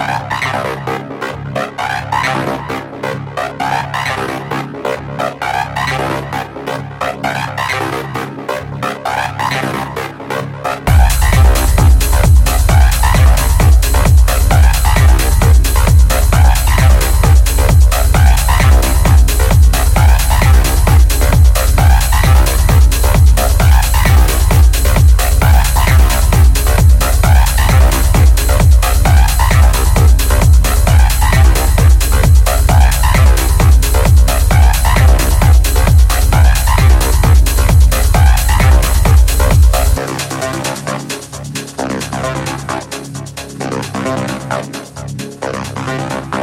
Ah! Out.